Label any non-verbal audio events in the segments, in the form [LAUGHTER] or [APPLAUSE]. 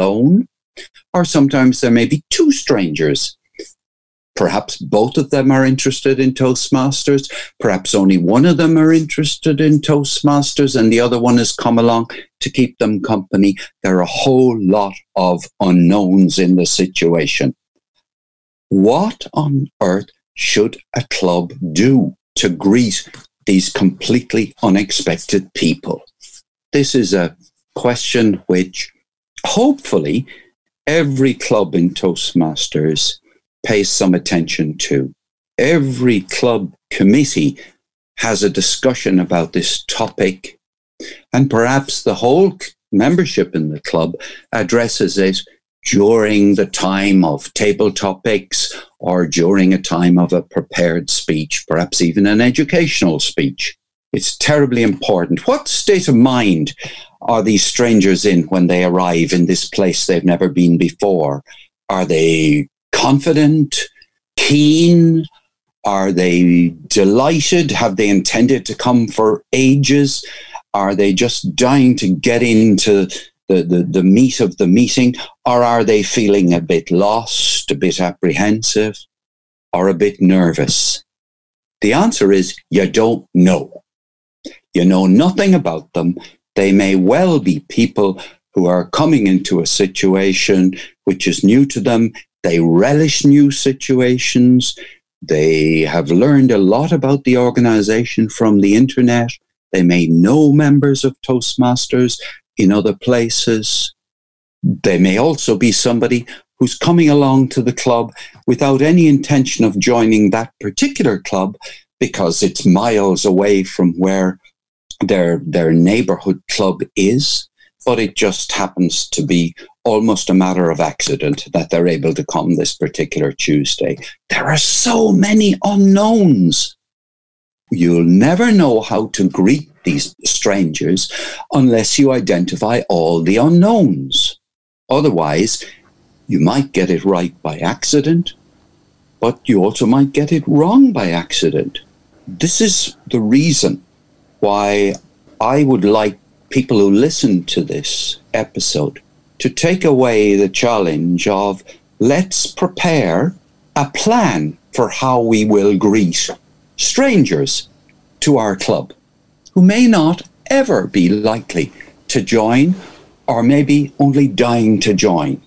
alone, or sometimes there may be two strangers. Perhaps both of them are interested in Toastmasters. Perhaps only one of them are interested in Toastmasters and the other one has come along to keep them company. There are a whole lot of unknowns in the situation. What on earth should a club do to greet these completely unexpected people? This is a question which hopefully every club in Toastmasters pays some attention to. Every club committee has a discussion about this topic, and perhaps the whole membership in the club addresses it during the time of table topics or during a time of a prepared speech, perhaps even an educational speech. It's terribly important. What state of mind are these strangers in when they arrive in this place they've never been before? Are they confident, keen? Are they delighted? Have they intended to come for ages? Are they just dying to get into the, the, the meat of the meeting? Or are they feeling a bit lost, a bit apprehensive, or a bit nervous? The answer is you don't know. You know nothing about them. They may well be people who are coming into a situation which is new to them. They relish new situations. They have learned a lot about the organization from the internet. They may know members of Toastmasters in other places. They may also be somebody who's coming along to the club without any intention of joining that particular club because it's miles away from where their their neighborhood club is, but it just happens to be almost a matter of accident that they're able to come this particular Tuesday. There are so many unknowns. You'll never know how to greet these strangers unless you identify all the unknowns. Otherwise, you might get it right by accident, but you also might get it wrong by accident. This is the reason why I would like people who listen to this episode to take away the challenge of let's prepare a plan for how we will greet strangers to our club who may not ever be likely to join or maybe only dying to join.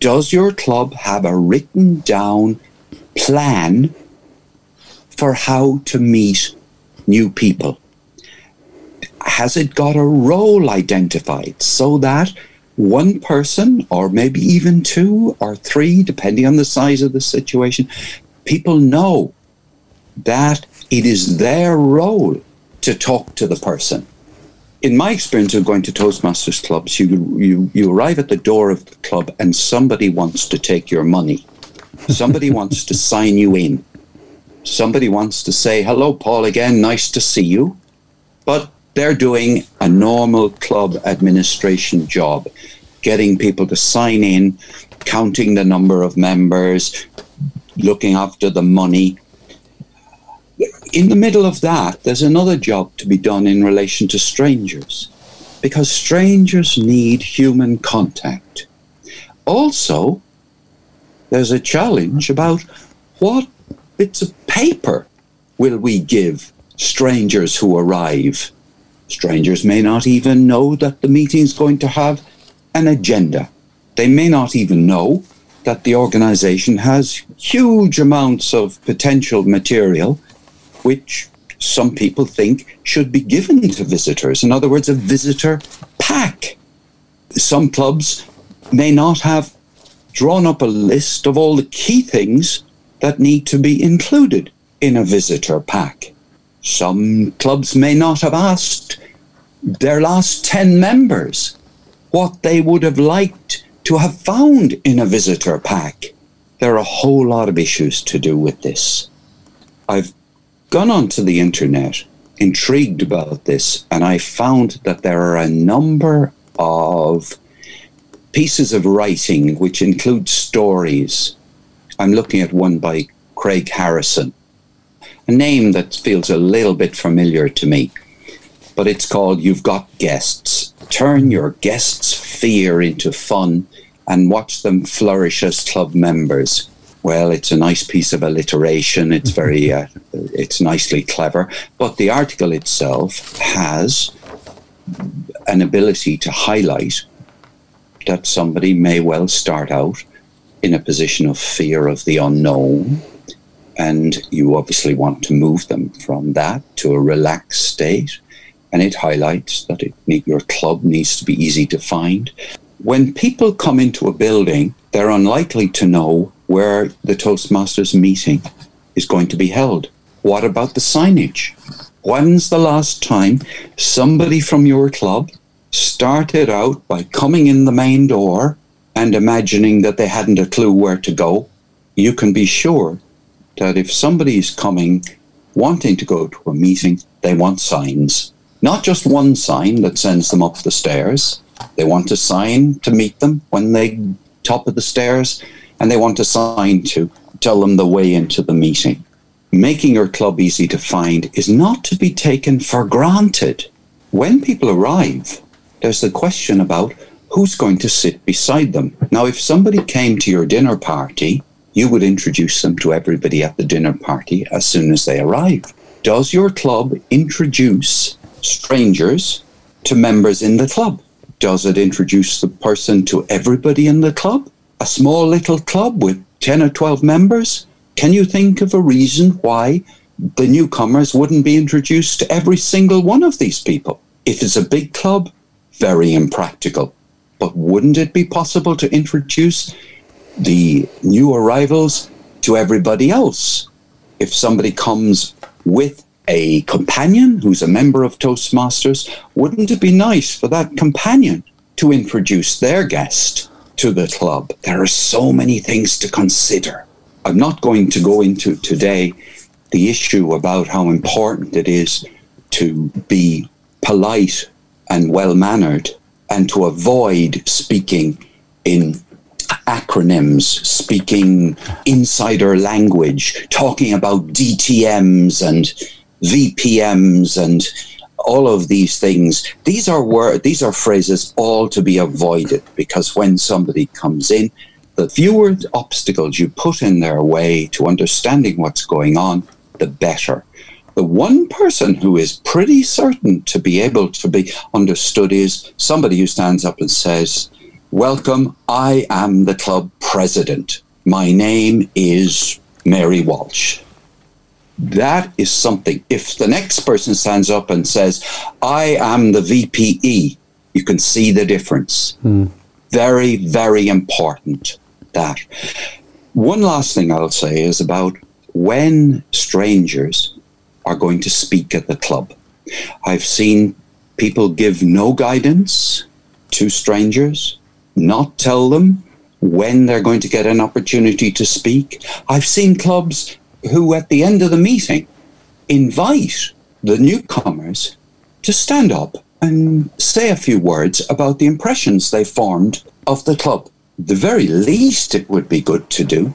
Does your club have a written down plan for how to meet new people? Has it got a role identified so that one person, or maybe even two or three, depending on the size of the situation, people know that it is their role to talk to the person. In my experience of going to Toastmasters clubs, you, you, you arrive at the door of the club and somebody wants to take your money. Somebody [LAUGHS] wants to sign you in. Somebody wants to say, Hello, Paul, again, nice to see you. But they're doing a normal club administration job, getting people to sign in, counting the number of members, looking after the money. In the middle of that, there's another job to be done in relation to strangers, because strangers need human contact. Also, there's a challenge about what bits of paper will we give strangers who arrive Strangers may not even know that the meeting is going to have an agenda. They may not even know that the organization has huge amounts of potential material which some people think should be given to visitors. In other words, a visitor pack. Some clubs may not have drawn up a list of all the key things that need to be included in a visitor pack. Some clubs may not have asked their last 10 members what they would have liked to have found in a visitor pack. There are a whole lot of issues to do with this. I've gone onto the internet, intrigued about this, and I found that there are a number of pieces of writing which include stories. I'm looking at one by Craig Harrison a name that feels a little bit familiar to me. But it's called You've Got Guests. Turn your guests' fear into fun and watch them flourish as club members. Well, it's a nice piece of alliteration. It's [LAUGHS] very, uh, it's nicely clever. But the article itself has an ability to highlight that somebody may well start out in a position of fear of the unknown. And you obviously want to move them from that to a relaxed state. And it highlights that it, your club needs to be easy to find. When people come into a building, they're unlikely to know where the Toastmasters meeting is going to be held. What about the signage? When's the last time somebody from your club started out by coming in the main door and imagining that they hadn't a clue where to go, you can be sure that if somebody is coming wanting to go to a meeting, they want signs. Not just one sign that sends them up the stairs. They want a sign to meet them when they top of the stairs, and they want a sign to tell them the way into the meeting. Making your club easy to find is not to be taken for granted. When people arrive, there's the question about who's going to sit beside them. Now, if somebody came to your dinner party, you would introduce them to everybody at the dinner party as soon as they arrive. Does your club introduce strangers to members in the club? Does it introduce the person to everybody in the club? A small little club with 10 or 12 members? Can you think of a reason why the newcomers wouldn't be introduced to every single one of these people? If it's a big club, very impractical. But wouldn't it be possible to introduce the new arrivals to everybody else? If somebody comes with a companion who's a member of Toastmasters, wouldn't it be nice for that companion to introduce their guest to the club? There are so many things to consider. I'm not going to go into today the issue about how important it is to be polite and well mannered and to avoid speaking in acronyms, speaking insider language, talking about DTMs and VPMs and all of these things. These are word, these are phrases all to be avoided because when somebody comes in, the fewer obstacles you put in their way to understanding what's going on, the better. The one person who is pretty certain to be able to be understood is somebody who stands up and says, Welcome, I am the club president. My name is Mary Walsh. That is something. If the next person stands up and says, I am the VPE, you can see the difference. Mm. Very, very important that. One last thing I'll say is about when strangers are going to speak at the club. I've seen people give no guidance to strangers, not tell them when they're going to get an opportunity to speak. I've seen clubs who, at the end of the meeting, invite the newcomers to stand up and say a few words about the impressions they formed of the club. The very least it would be good to do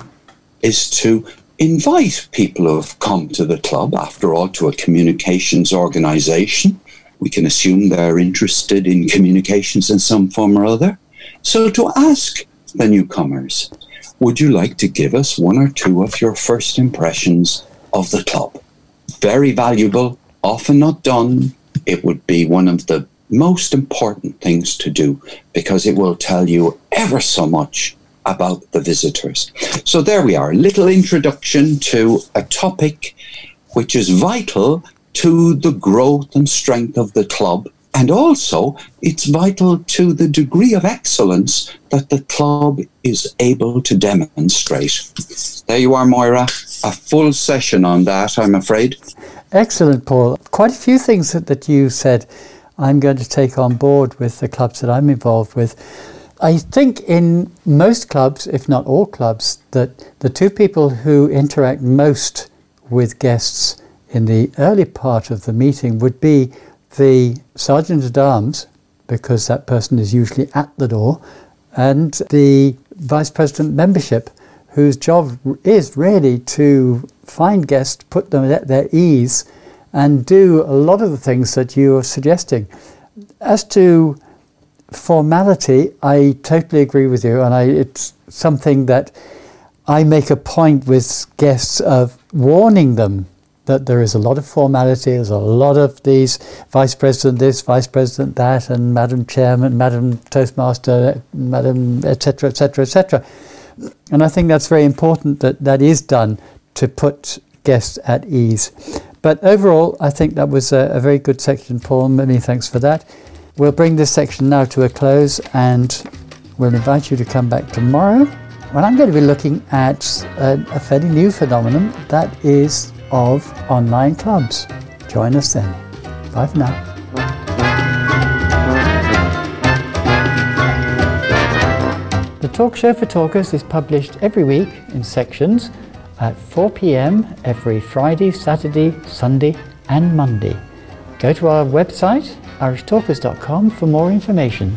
is to invite people who have come to the club, after all, to a communications organization. We can assume they're interested in communications in some form or other. So to ask the newcomers, would you like to give us one or two of your first impressions of the club? Very valuable, often not done. It would be one of the most important things to do because it will tell you ever so much about the visitors. So there we are, a little introduction to a topic which is vital to the growth and strength of the club. And also, it's vital to the degree of excellence that the club is able to demonstrate. There you are, Moira. A full session on that, I'm afraid. Excellent, Paul. Quite a few things that, that you said I'm going to take on board with the clubs that I'm involved with. I think in most clubs, if not all clubs, that the two people who interact most with guests in the early part of the meeting would be the sergeant at arms, because that person is usually at the door, and the vice president membership, whose job is really to find guests, put them at their ease, and do a lot of the things that you are suggesting. As to formality, I totally agree with you, and I, it's something that I make a point with guests of warning them that there is a lot of formality, there's a lot of these vice president this, vice president that, and madam chairman, madam toastmaster, madam etc. etc. etc. And I think that's very important that that is done to put guests at ease. But overall, I think that was a, a very good section, Paul. Many thanks for that. We'll bring this section now to a close and we'll invite you to come back tomorrow when I'm going to be looking at a, a fairly new phenomenon that is of online clubs. Join us then. Bye for now. The Talk Show for Talkers is published every week in sections at 4 pm every Friday, Saturday, Sunday, and Monday. Go to our website, irishtalkers.com, for more information.